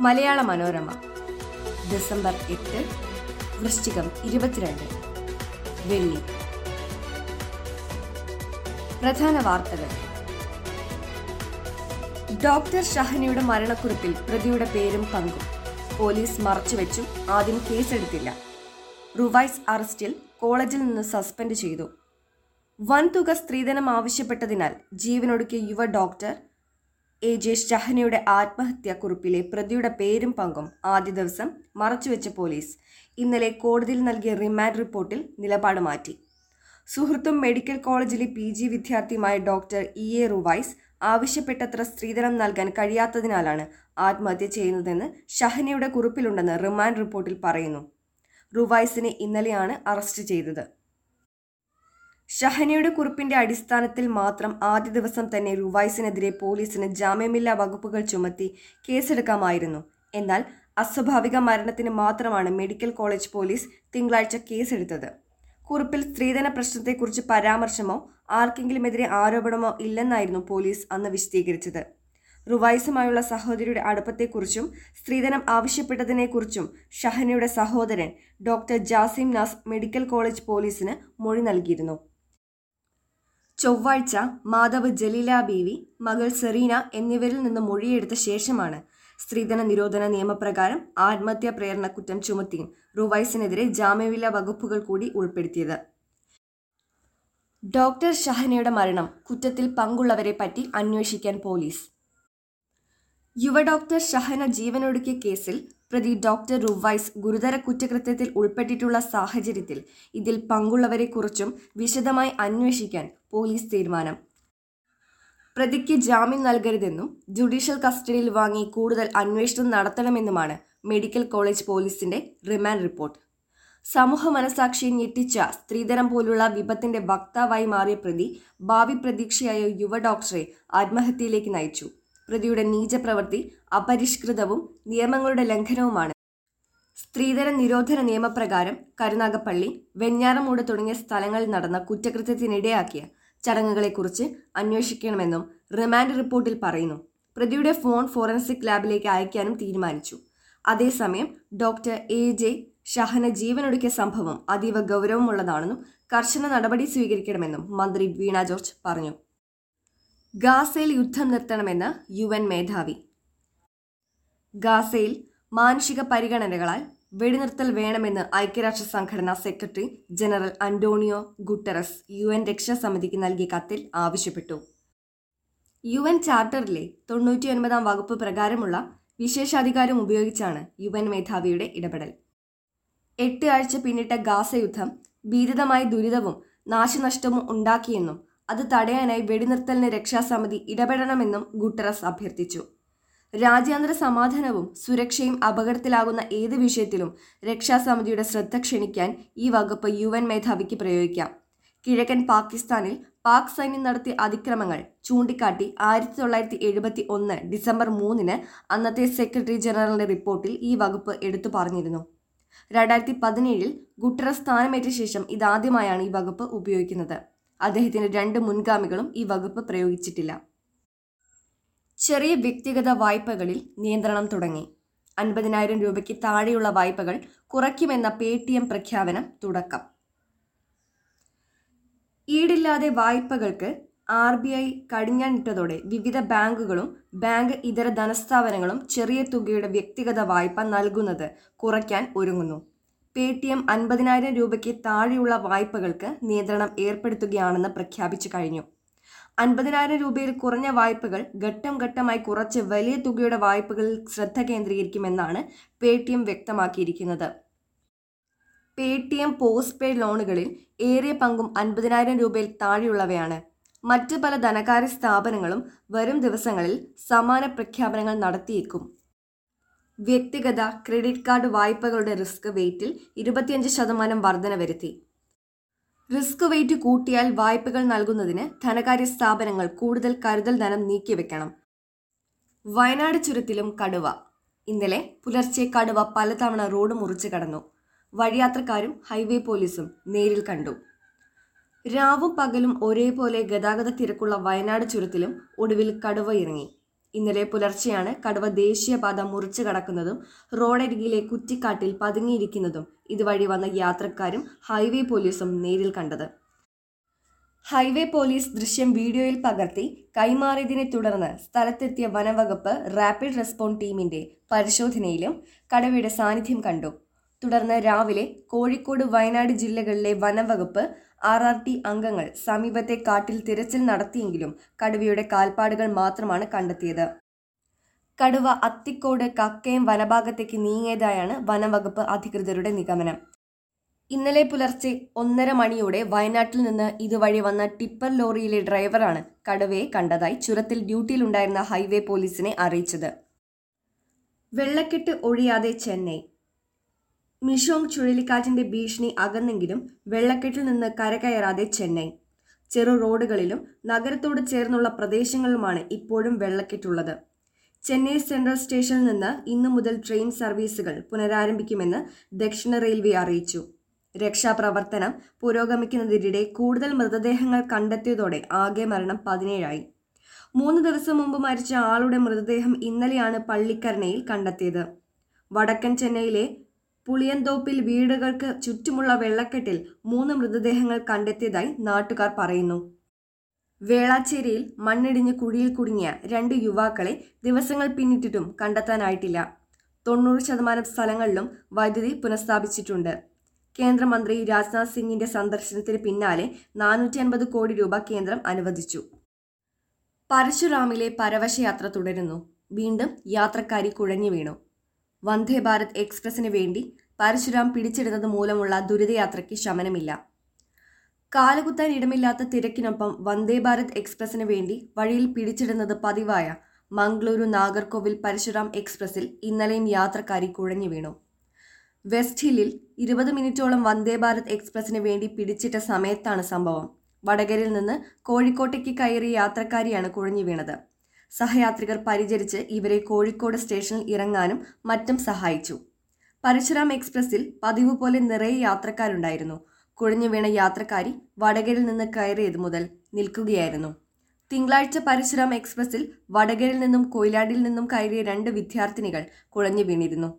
Malayala Manorama December എട്ട് വൃശ്ചികം ഇരുപത്തിരണ്ട് വെള്ളി. പ്രധാന വാർത്തകൾ. ഡോക്ടർ ഷഹനയുടെ മരണക്കുറിപ്പിൽ പ്രതിയുടെ പേരും പങ്കും. പോലീസ് മറച്ചുവെച്ചു ആദ്യം കേസെടുത്തില്ല. റുവൈസ് അറസ്റ്റിൽ കോളേജിൽ നിന്ന് സസ്പെൻഡ് ചെയ്തു. വൻതുക സ്ത്രീധനം ആവശ്യപ്പെട്ടതിനാൽ ജീവനൊടുക്കിയ യുവ ഡോക്ടർ എ ജെ ഷഹനയുടെ ആത്മഹത്യാക്കുറിപ്പിലെ പ്രതിയുടെ പേരും പങ്കും ആദ്യ ദിവസം മറച്ചുവെച്ച പോലീസ് ഇന്നലെ കോടതിയിൽ നൽകിയ റിമാൻഡ് റിപ്പോർട്ടിൽ നിലപാട് മാറ്റി. സുഹൃത്തും മെഡിക്കൽ കോളേജിലെ പി ജി വിദ്യാർത്ഥിയുമായ ഡോക്ടർ ഇ എ റുവൈസ് ആവശ്യപ്പെട്ടത്ര സ്ത്രീധനം നൽകാൻ കഴിയാത്തതിനാലാണ് ആത്മഹത്യ ചെയ്യുന്നതെന്ന് ഷഹനയുടെ കുറിപ്പിലുണ്ടെന്ന് റിമാൻഡ് റിപ്പോർട്ടിൽ പറയുന്നു. റുവൈസിനെ ഇന്നലെയാണ് അറസ്റ്റ് ചെയ്തത്. ഷഹനയുടെ കുറിപ്പിന്റെ അടിസ്ഥാനത്തിൽ മാത്രം ആദ്യ ദിവസം തന്നെ റുവൈസിനെതിരെ പോലീസിന് ജാമ്യമില്ലാ വകുപ്പുകൾ ചുമത്തി കേസെടുക്കാമായിരുന്നു. എന്നാൽ അസ്വാഭാവിക മരണത്തിന് മാത്രമാണ് മെഡിക്കൽ കോളേജ് പോലീസ് തിങ്കളാഴ്ച കേസെടുത്തത്. കുറിപ്പിൽ സ്ത്രീധന പ്രശ്നത്തെക്കുറിച്ച് പരാമർശമോ ആർക്കെങ്കിലുമെതിരെ ആരോപണമോ ഇല്ലെന്നായിരുന്നു പോലീസ് അന്ന് വിശദീകരിച്ചത്. റുവൈസുമായുള്ള സഹോദരിയുടെ അടുപ്പത്തെക്കുറിച്ചും സ്ത്രീധനം ആവശ്യപ്പെട്ടതിനെക്കുറിച്ചും ഷഹനയുടെ സഹോദരൻ doctor Jasim Naz medical college പോലീസിന് മൊഴി നൽകിയിരുന്നു. ചൊവ്വാഴ്ച മാതാവ് ജലീല ബീവി മകൾ സെറീന എന്നിവരിൽ നിന്ന് മൊഴിയെടുത്ത ശേഷമാണ് സ്ത്രീധന നിരോധന നിയമപ്രകാരം ആത്മഹത്യാ പ്രേരണ കുറ്റം ചുമത്തിയും റുവൈസിനെതിരെ ജാമ്യവില വകുപ്പുകൾ കൂടി ഉൾപ്പെടുത്തിയത്. ഡോക്ടർ ഷഹനയുടെ മരണം കുറ്റത്തിൽ പങ്കുള്ളവരെ പറ്റി അന്വേഷിക്കാൻ പോലീസ്. യുവ ഡോക്ടർ ഷഹന ജീവനൊടുക്കിയ കേസിൽ പ്രതി ഡോക്ടർ റുവൈസ് ഗുരുതര കുറ്റകൃത്യത്തിൽ ഉൾപ്പെട്ടിട്ടുള്ള സാഹചര്യത്തിൽ ഇതിൽ പങ്കുള്ളവരെക്കുറിച്ചും വിശദമായി അന്വേഷിക്കാൻ പോലീസ് തീരുമാനം. പ്രതിക്ക് ജാമ്യം നൽകരുതെന്നും ജുഡീഷ്യൽ കസ്റ്റഡിയിൽ വാങ്ങി കൂടുതൽ അന്വേഷണം നടത്തണമെന്നുമാണ് മെഡിക്കൽ കോളേജ് പോലീസിന്റെ റിമാൻഡ് റിപ്പോർട്ട്. സമൂഹ മനസാക്ഷിയെ ഞെട്ടിച്ച സ്ത്രീധനം പോലുള്ള വിപത്തിന്റെ വക്താവായി മാറിയ പ്രതി ഭാവി പ്രതീക്ഷയായ യുവ ഡോക്ടറെ ആത്മഹത്യയിലേക്ക് നയിച്ചു. പ്രതിയുടെ നീചപ്രവൃത്തി അപരിഷ്കൃതവും നിയമങ്ങളുടെ ലംഘനവുമാണ്. സ്ത്രീധന നിരോധന നിയമപ്രകാരം കരുനാഗപ്പള്ളി വെഞ്ഞാറമൂട് തുടങ്ങിയ സ്ഥലങ്ങളിൽ നടന്ന കുറ്റകൃത്യത്തിനിടയാക്കിയ ചടങ്ങുകളെക്കുറിച്ച് അന്വേഷിക്കണമെന്നും റിമാൻഡ് റിപ്പോർട്ടിൽ പറയുന്നു. പ്രതിയുടെ ഫോൺ ഫോറൻസിക് ലാബിലേക്ക് അയക്കാനും തീരുമാനിച്ചു. അതേസമയം ഡോക്ടർ എ ജെ ഷഹന ജീവനൊടുക്കിയ സംഭവം അതീവ ഗൗരവമുള്ളതാണെന്നും കർശന നടപടി സ്വീകരിക്കണമെന്നും മന്ത്രി വീണ ജോർജ് പറഞ്ഞു. ഗാസയിൽ യുദ്ധം നിർത്തണമെന്ന് യു എൻ മേധാവി. ഗാസയിൽ മാനുഷിക പരിഗണനകളാൽ വെടിനിർത്തൽ വേണമെന്ന് ഐക്യരാഷ്ട്ര സംഘടനാ secretary general Antonio Guterres U N രക്ഷാസമിതിക്ക് നൽകിയ കത്തിൽ ആവശ്യപ്പെട്ടു. യു എൻ ചാർട്ടറിലെ തൊണ്ണൂറ്റി ഒൻപതാം വകുപ്പ് പ്രകാരമുള്ള വിശേഷാധികാരം ഉപയോഗിച്ചാണ് യു എൻ മേധാവിയുടെ ഇടപെടൽ. എട്ട് ആഴ്ച പിന്നിട്ട ഗാസ യുദ്ധം ഭീതിതമായ ദുരിതവും നാശനഷ്ടവും ഉണ്ടാക്കിയെന്നും അത് തടയാനായി വെടിനിർത്തലിന് രക്ഷാസമിതി ഇടപെടണമെന്നും ഗുട്ടറസ് അഭ്യർത്ഥിച്ചു. രാജ്യാന്തര സമാധാനവും സുരക്ഷയും അപകടത്തിലാകുന്ന ഏത് വിഷയത്തിലും രക്ഷാസമിതിയുടെ ശ്രദ്ധ ക്ഷണിക്കാൻ ഈ വകുപ്പ് യു എൻ മേധാവിക്ക് പ്രയോഗിക്കാം. കിഴക്കൻ പാകിസ്ഥാനിൽ പാക് സൈന്യം നടത്തിയ അതിക്രമങ്ങൾ ചൂണ്ടിക്കാട്ടി ആയിരത്തി തൊള്ളായിരത്തി എഴുപത്തി ഒന്ന് ഡിസംബർ മൂന്നിന് അന്നത്തെ സെക്രട്ടറി ജനറലിന്റെ റിപ്പോർട്ടിൽ ഈ വകുപ്പ് എടുത്തു പറഞ്ഞിരുന്നു. രണ്ടായിരത്തി പതിനേഴിൽ ഗുട്ടറസ് സ്ഥാനമേറ്റ ശേഷം ഇതാദ്യമായാണ് ഈ വകുപ്പ് ഉപയോഗിക്കുന്നത്. അദ്ദേഹത്തിന്റെ രണ്ട് മുൻഗാമികളും ഈ വകുപ്പ് പ്രയോഗിച്ചിട്ടില്ല. ചെറിയ വ്യക്തിഗത വായ്പകളിൽ നിയന്ത്രണം തുടങ്ങി. അൻപതിനായിരം രൂപയ്ക്ക് താഴെയുള്ള വായ്പകൾ കുറയ്ക്കുമെന്ന പേ ടി എം പ്രഖ്യാപനം തുടക്കം. ഈടില്ലാതെ വായ്പകൾക്ക് ആർ ബി ഐ കടിഞ്ഞാണിട്ടതോടെ വിവിധ ബാങ്കുകളും ബാങ്ക് ഇതര ധനസ്ഥാപനങ്ങളും ചെറിയ തുകയുടെ വ്യക്തിഗത വായ്പ നൽകുന്നത് കുറയ്ക്കാൻ ഒരുങ്ങുന്നു. പേ ടി എം അൻപതിനായിരം രൂപയ്ക്ക് താഴെയുള്ള വായ്പകൾക്ക് നിയന്ത്രണം ഏർപ്പെടുത്തുകയാണെന്ന് പ്രഖ്യാപിച്ചു കഴിഞ്ഞു. അൻപതിനായിരം രൂപയിൽ കുറഞ്ഞ വായ്പകൾ ഘട്ടം ഘട്ടമായി കുറച്ച് വലിയ തുകയുടെ വായ്പകളിൽ ശ്രദ്ധ കേന്ദ്രീകരിക്കുമെന്നാണ് പേ ടി എം വ്യക്തമാക്കിയിരിക്കുന്നത്. Paytm postpaid ലോണുകളിൽ ഏറിയ പങ്കും അൻപതിനായിരം രൂപയിൽ താഴെയുള്ളവയാണ്. മറ്റ് പല ധനകാര്യ സ്ഥാപനങ്ങളും വരും ദിവസങ്ങളിൽ സമാന പ്രഖ്യാപനങ്ങൾ നടത്തിയേക്കും. വ്യക്തിഗത ക്രെഡിറ്റ് കാർഡ് വായ്പകളുടെ റിസ്ക് വെയ്റ്റിൽ ഇരുപത്തിയഞ്ച് ശതമാനം വർധന വരുത്തി. റിസ്ക് വെയിറ്റ് കൂട്ടിയാൽ വായ്പകൾ നൽകുന്നതിന് ധനകാര്യ സ്ഥാപനങ്ങൾ കൂടുതൽ കരുതൽ ധനം നീക്കിവെക്കണം വയനാട് ചുരത്തിലും കടുവ. ഇന്നലെ പുലർച്ചെ കടുവ പലതവണ റോഡ് മുറിച്ചു കടന്നു. വഴിയാത്രക്കാരും ഹൈവേ പോലീസും നേരിൽ കണ്ടു. രാവും പകലും ഒരേപോലെ ഗതാഗത തിരക്കുള്ള വയനാട് ചുരത്തിലും ഒടുവിൽ കടുവ ഇറങ്ങി. ഇന്നലെ പുലർച്ചെയാണ് കടുവ ദേശീയപാത മുറിച്ചു കടക്കുന്നതും റോഡരികിലെ കുറ്റിക്കാട്ടിൽ പതുങ്ങിയിരിക്കുന്നതും ഇതുവഴി വന്ന യാത്രക്കാരും ഹൈവേ പോലീസും നേരിൽ കണ്ടത്. ഹൈവേ പോലീസ് ദൃശ്യം വീഡിയോയിൽ പകർത്തി കൈമാറിയതിനെ തുടർന്ന് സ്ഥലത്തെത്തിയ വനംവകുപ്പ് റാപ്പിഡ് റെസ്പോണ്ട് ടീമിന്റെ പരിശോധനയിലും കടുവയുടെ സാന്നിധ്യം കണ്ടു. തുടർന്ന് രാവിലെ കോഴിക്കോട് വയനാട് ജില്ലകളിലെ വനംവകുപ്പ് ആർ ആർ ടി അംഗങ്ങൾ സമീപത്തെ കാട്ടിൽ തിരച്ചിൽ നടത്തിയെങ്കിലും കടുവയുടെ കാൽപ്പാടുകൾ മാത്രമാണ് കണ്ടെത്തിയത്. കടുവ അത്തിക്കോട് കക്കയം വനഭാഗത്തേക്ക് നീങ്ങിയതായാണ് വനംവകുപ്പ് അധികൃതരുടെ നിഗമനം. ഇന്നലെ പുലർച്ചെ ഒന്നര മണിയോടെ വയനാട്ടിൽ നിന്ന് ഇതുവഴി വന്ന ടിപ്പർ ലോറിയിലെ ഡ്രൈവറാണ് കടുവയെ കണ്ടതായി ചുരത്തിൽ ഡ്യൂട്ടിയിലുണ്ടായിരുന്ന ഹൈവേ പോലീസിനെ അറിയിച്ചത്. വെള്ളക്കെട്ട് ഒഴിയാതെ ചെന്നൈ. മിഷോങ് ചുഴലിക്കാറ്റിന്റെ ഭീഷണി അകന്നെങ്കിലും വെള്ളക്കെട്ടിൽ നിന്ന് കരകയറാതെ ചെന്നൈ. ചെറു റോഡുകളിലും നഗരത്തോട് ചേർന്നുള്ള പ്രദേശങ്ങളിലുമാണ് ഇപ്പോഴും വെള്ളക്കെട്ടുള്ളത്. ചെന്നൈ സെൻട്രൽ സ്റ്റേഷനിൽ നിന്ന് ഇന്നു മുതൽ ട്രെയിൻ സർവീസുകൾ പുനരാരംഭിക്കുമെന്ന് ദക്ഷിണ റെയിൽവേ അറിയിച്ചു. രക്ഷാപ്രവർത്തനം പുരോഗമിക്കുന്നതിനിടെ കൂടുതൽ മൃതദേഹങ്ങൾ കണ്ടെത്തിയതോടെ ആകെ മരണം പതിനേഴായി. മൂന്ന് ദിവസം മുമ്പ് മരിച്ച ആളുടെ മൃതദേഹം ഇന്നലെയാണ് പള്ളിക്കരണയിൽ കണ്ടെത്തിയത്. വടക്കൻ ചെന്നൈയിലെ പുളിയന്തോപ്പിൽ വീടുകൾക്ക് ചുറ്റുമുള്ള വെള്ളക്കെട്ടിൽ മൂന്ന് മൃതദേഹങ്ങൾ കണ്ടെത്തിയതായി നാട്ടുകാർ പറയുന്നു. വേളാച്ചേരിയിൽ മണ്ണിടിഞ്ഞ് കുഴിയിൽ കുടുങ്ങിയ രണ്ട് യുവാക്കളെ ദിവസങ്ങൾ പിന്നിട്ടിട്ടും കണ്ടെത്താനായിട്ടില്ല. തൊണ്ണൂറ് ശതമാനം സ്ഥലങ്ങളിലും വൈദ്യുതി പുനഃസ്ഥാപിച്ചിട്ടുണ്ട്. കേന്ദ്രമന്ത്രി രാജ്നാഥ് സിംഗിന്റെ സന്ദർശനത്തിന് പിന്നാലെ നാനൂറ്റി അൻപത് കോടി രൂപ കേന്ദ്രം അനുവദിച്ചു. പരശുറാമിലെ പരവശയാത്ര തുടരുന്നു. വീണ്ടും യാത്രക്കാരി കുഴഞ്ഞു വീണു വന്ദേ ഭാരത് എക്സ്പ്രസിന് വേണ്ടി പരശുരാം പിടിച്ചെടുത്തത് മൂലമുള്ള ദുരിതയാത്രയ്ക്ക് ശമനമില്ല. കാലുകുത്താൻ ഇടമില്ലാത്ത തിരക്കിനൊപ്പം വന്ദേ ഭാരത് എക്സ്പ്രസിന് വേണ്ടി വഴിയിൽ പിടിച്ചിടുന്നത് പതിവായ മംഗളൂരു നാഗർകോവിൽ പരശുരാം എക്സ്പ്രസിൽ ഇന്നലെയും യാത്രക്കാരി കുഴഞ്ഞു വീണു. വെസ്റ്റ് ഹില്ലിൽ ഇരുപത് മിനിറ്റോളം വന്ദേ ഭാരത് എക്സ്പ്രസിന് വേണ്ടി പിടിച്ചിട്ട സമയത്താണ് സംഭവം. വടകരയിൽ നിന്ന് കോഴിക്കോട്ടേക്ക് കയറിയ യാത്രക്കാരിയാണ് കുഴഞ്ഞു വീണത്. സഹയാത്രികർ പരിചരിച്ച് ഇവരെ കോഴിക്കോട് സ്റ്റേഷനിൽ ഇറങ്ങാനും മറ്റും സഹായിച്ചു. പരശുരാം എക്സ്പ്രസിൽ പതിവ് പോലെ നിറയെ യാത്രക്കാരുണ്ടായിരുന്നു. കുഴഞ്ഞു വീണ യാത്രക്കാരി വടകരിൽ നിന്ന് കയറിയത് മുതൽ നിൽക്കുകയായിരുന്നു. തിങ്കളാഴ്ച പരശുരാം എക്സ്പ്രസിൽ വടകരിൽ നിന്നും കൊയിലാണ്ടിൽ നിന്നും കയറിയ രണ്ട് വിദ്യാർത്ഥിനികൾ കുഴഞ്ഞു വീണിരുന്നു.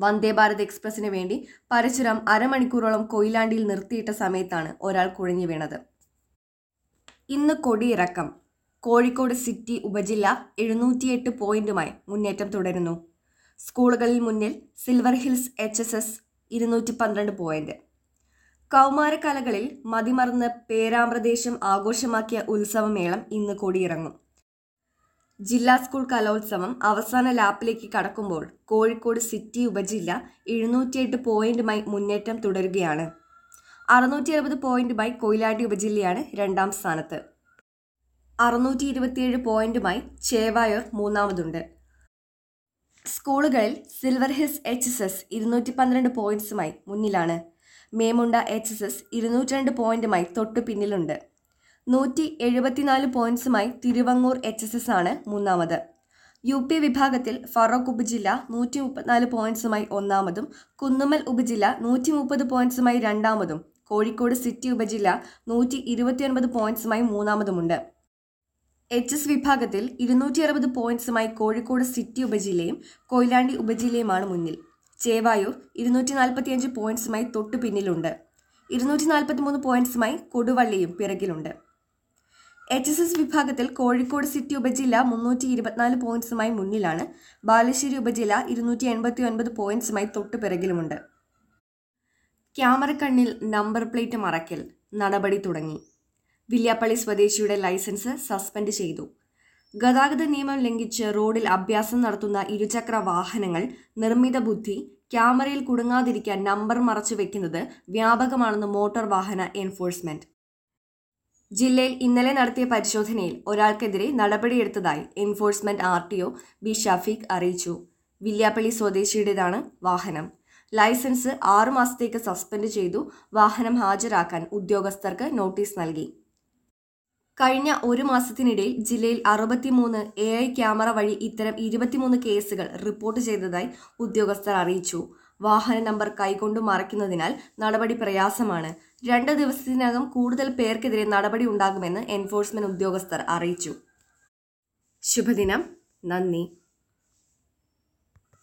വന്ദേ ഭാരത് എക്സ്പ്രസിന് വേണ്ടി പരശുരാം അരമണിക്കൂറോളം കൊയിലാണ്ടിയിൽ നിർത്തിയിട്ട സമയത്താണ് ഒരാൾ കുഴഞ്ഞു വീണത്. ഇന്ന് കൊടിയിറക്കം. കോഴിക്കോട് സിറ്റി ഉപജില്ല എഴുന്നൂറ്റിയെട്ട് പോയിന്റുമായി മുന്നേറ്റം തുടരുന്നു. സ്കൂളുകളിൽ മുന്നിൽ Silver Hills H S S ഇരുന്നൂറ്റി പന്ത്രണ്ട് പോയിന്റ് കൗമാരകലകളിൽ മതിമറന്ന് പേരാമ്പ്രദേശം ആഘോഷമാക്കിയ ഉത്സവമേളം ഇന്ന് കൊടിയിറങ്ങും. ജില്ലാ സ്കൂൾ കലോത്സവം അവസാന ലാപ്പിലേക്ക് കടക്കുമ്പോൾ കോഴിക്കോട് സിറ്റി ഉപജില്ല എഴുന്നൂറ്റിയെട്ട് പോയിന്റുമായി മുന്നേറ്റം തുടരുകയാണ്. അറുന്നൂറ്റി അറുപത് പോയിന്റുമായി കൊയിലാണ്ടി ഉപജില്ലയാണ് രണ്ടാം സ്ഥാനത്ത്. അറുന്നൂറ്റി ഇരുപത്തിയേഴ് പോയിന്റുമായി ചേവായൂർ മൂന്നാമതുണ്ട്. സ്കൂളുകളിൽ Silver Hills H S S ഇരുന്നൂറ്റി പന്ത്രണ്ട് പോയിന്റ്സുമായി മുന്നിലാണ്. മേമുണ്ട എച്ച് എസ് എസ് ഇരുന്നൂറ്റി രണ്ട് പോയിന്റുമായി തൊട്ടു പിന്നിലുണ്ട്. നൂറ്റി എഴുപത്തിനാല് പോയിന്റ്സുമായി തിരുവങ്ങൂർ എച്ച് എസ് എസ് ആണ് മൂന്നാമത്. യു പി വിഭാഗത്തിൽ ഫറോക്ക് ഉപജില്ല നൂറ്റി മുപ്പത്തിനാല് പോയിന്റ്സുമായി ഒന്നാമതും കുന്നുമൽ ഉപജില്ല നൂറ്റി മുപ്പത് പോയിന്റ്സുമായി രണ്ടാമതും കോഴിക്കോട് സിറ്റി ഉപജില്ല നൂറ്റി ഇരുപത്തിയൊൻപത് പോയിന്റ്സുമായി മൂന്നാമതുമുണ്ട്. എച്ച് എസ് വിഭാഗത്തിൽ ഇരുന്നൂറ്റി അറുപത് പോയിന്റ്സുമായി കോഴിക്കോട് സിറ്റി ഉപജില്ലയും കൊയിലാണ്ടി ഉപജില്ലയുമാണ് മുന്നിൽ. ചേവായൂർ ഇരുന്നൂറ്റി നാൽപ്പത്തിയഞ്ച് പോയിന്റ്സുമായി തൊട്ടു പിന്നിലുണ്ട്. ഇരുന്നൂറ്റി നാൽപ്പത്തി മൂന്ന് പോയിന്റ്സുമായി കൊടുവള്ളിയും പിറകിലുണ്ട്. എച്ച് എസ് എസ് വിഭാഗത്തിൽ കോഴിക്കോട് സിറ്റി ഉപജില്ല മുന്നൂറ്റി ഇരുപത്തിനാല് പോയിന്റ്സുമായി മുന്നിലാണ്. ബാലുശ്ശേരി ഉപജില്ല ഇരുന്നൂറ്റി എൺപത്തി ഒൻപത് പോയിന്റ്സുമായി തൊട്ടു പിറകിലുമുണ്ട്. ക്യാമറക്കണ്ണിൽ നമ്പർ പ്ലേറ്റ് മറക്കൽ നടപടി തുടങ്ങി. വില്യാപ്പള്ളി സ്വദേശിയുടെ ലൈസൻസ് സസ്പെൻഡ് ചെയ്തു. ഗതാഗത നിയമം ലംഘിച്ച് റോഡിൽ അഭ്യാസം നടത്തുന്ന ഇരുചക്ര വാഹനങ്ങൾ നിർമ്മിത ബുദ്ധി ക്യാമറയിൽ കുടുങ്ങാതിരിക്കാൻ നമ്പർ മറച്ചു വെക്കുന്നത് വ്യാപകമാണെന്ന് മോട്ടോർ വാഹന എൻഫോഴ്സ്മെന്റ്. ജില്ലയിൽ ഇന്നലെ നടത്തിയ പരിശോധനയിൽ ഒരാൾക്കെതിരെ നടപടിയെടുത്തതായി enforcement R T O B Shafeeq അറിയിച്ചു. വില്യാപ്പള്ളി സ്വദേശിയുടേതാണ് വാഹനം. ലൈസൻസ് ആറുമാസത്തേക്ക് സസ്പെൻഡ് ചെയ്തു. വാഹനം ഹാജരാക്കാൻ ഉദ്യോഗസ്ഥർക്ക് നോട്ടീസ് നൽകി. കഴിഞ്ഞ ഒരു മാസത്തിനിടയിൽ ജില്ലയിൽ അറുപത്തിമൂന്ന് എ ഐ ക്യാമറ വഴി ഇത്തരം ഇരുപത്തിമൂന്ന് കേസുകൾ റിപ്പോർട്ട് ചെയ്തതായി ഉദ്യോഗസ്ഥർ അറിയിച്ചു. വാഹന നമ്പർ കൈകൊണ്ട് മറയ്ക്കുന്നതിനാൽ നടപടി പ്രയാസമാണ്. രണ്ട് ദിവസത്തിനകം കൂടുതൽ പേർക്കെതിരെ നടപടി ഉണ്ടാകുമെന്ന് എൻഫോഴ്സ്മെന്റ് ഉദ്യോഗസ്ഥർ അറിയിച്ചു. ശുഭദിനം. നന്ദി.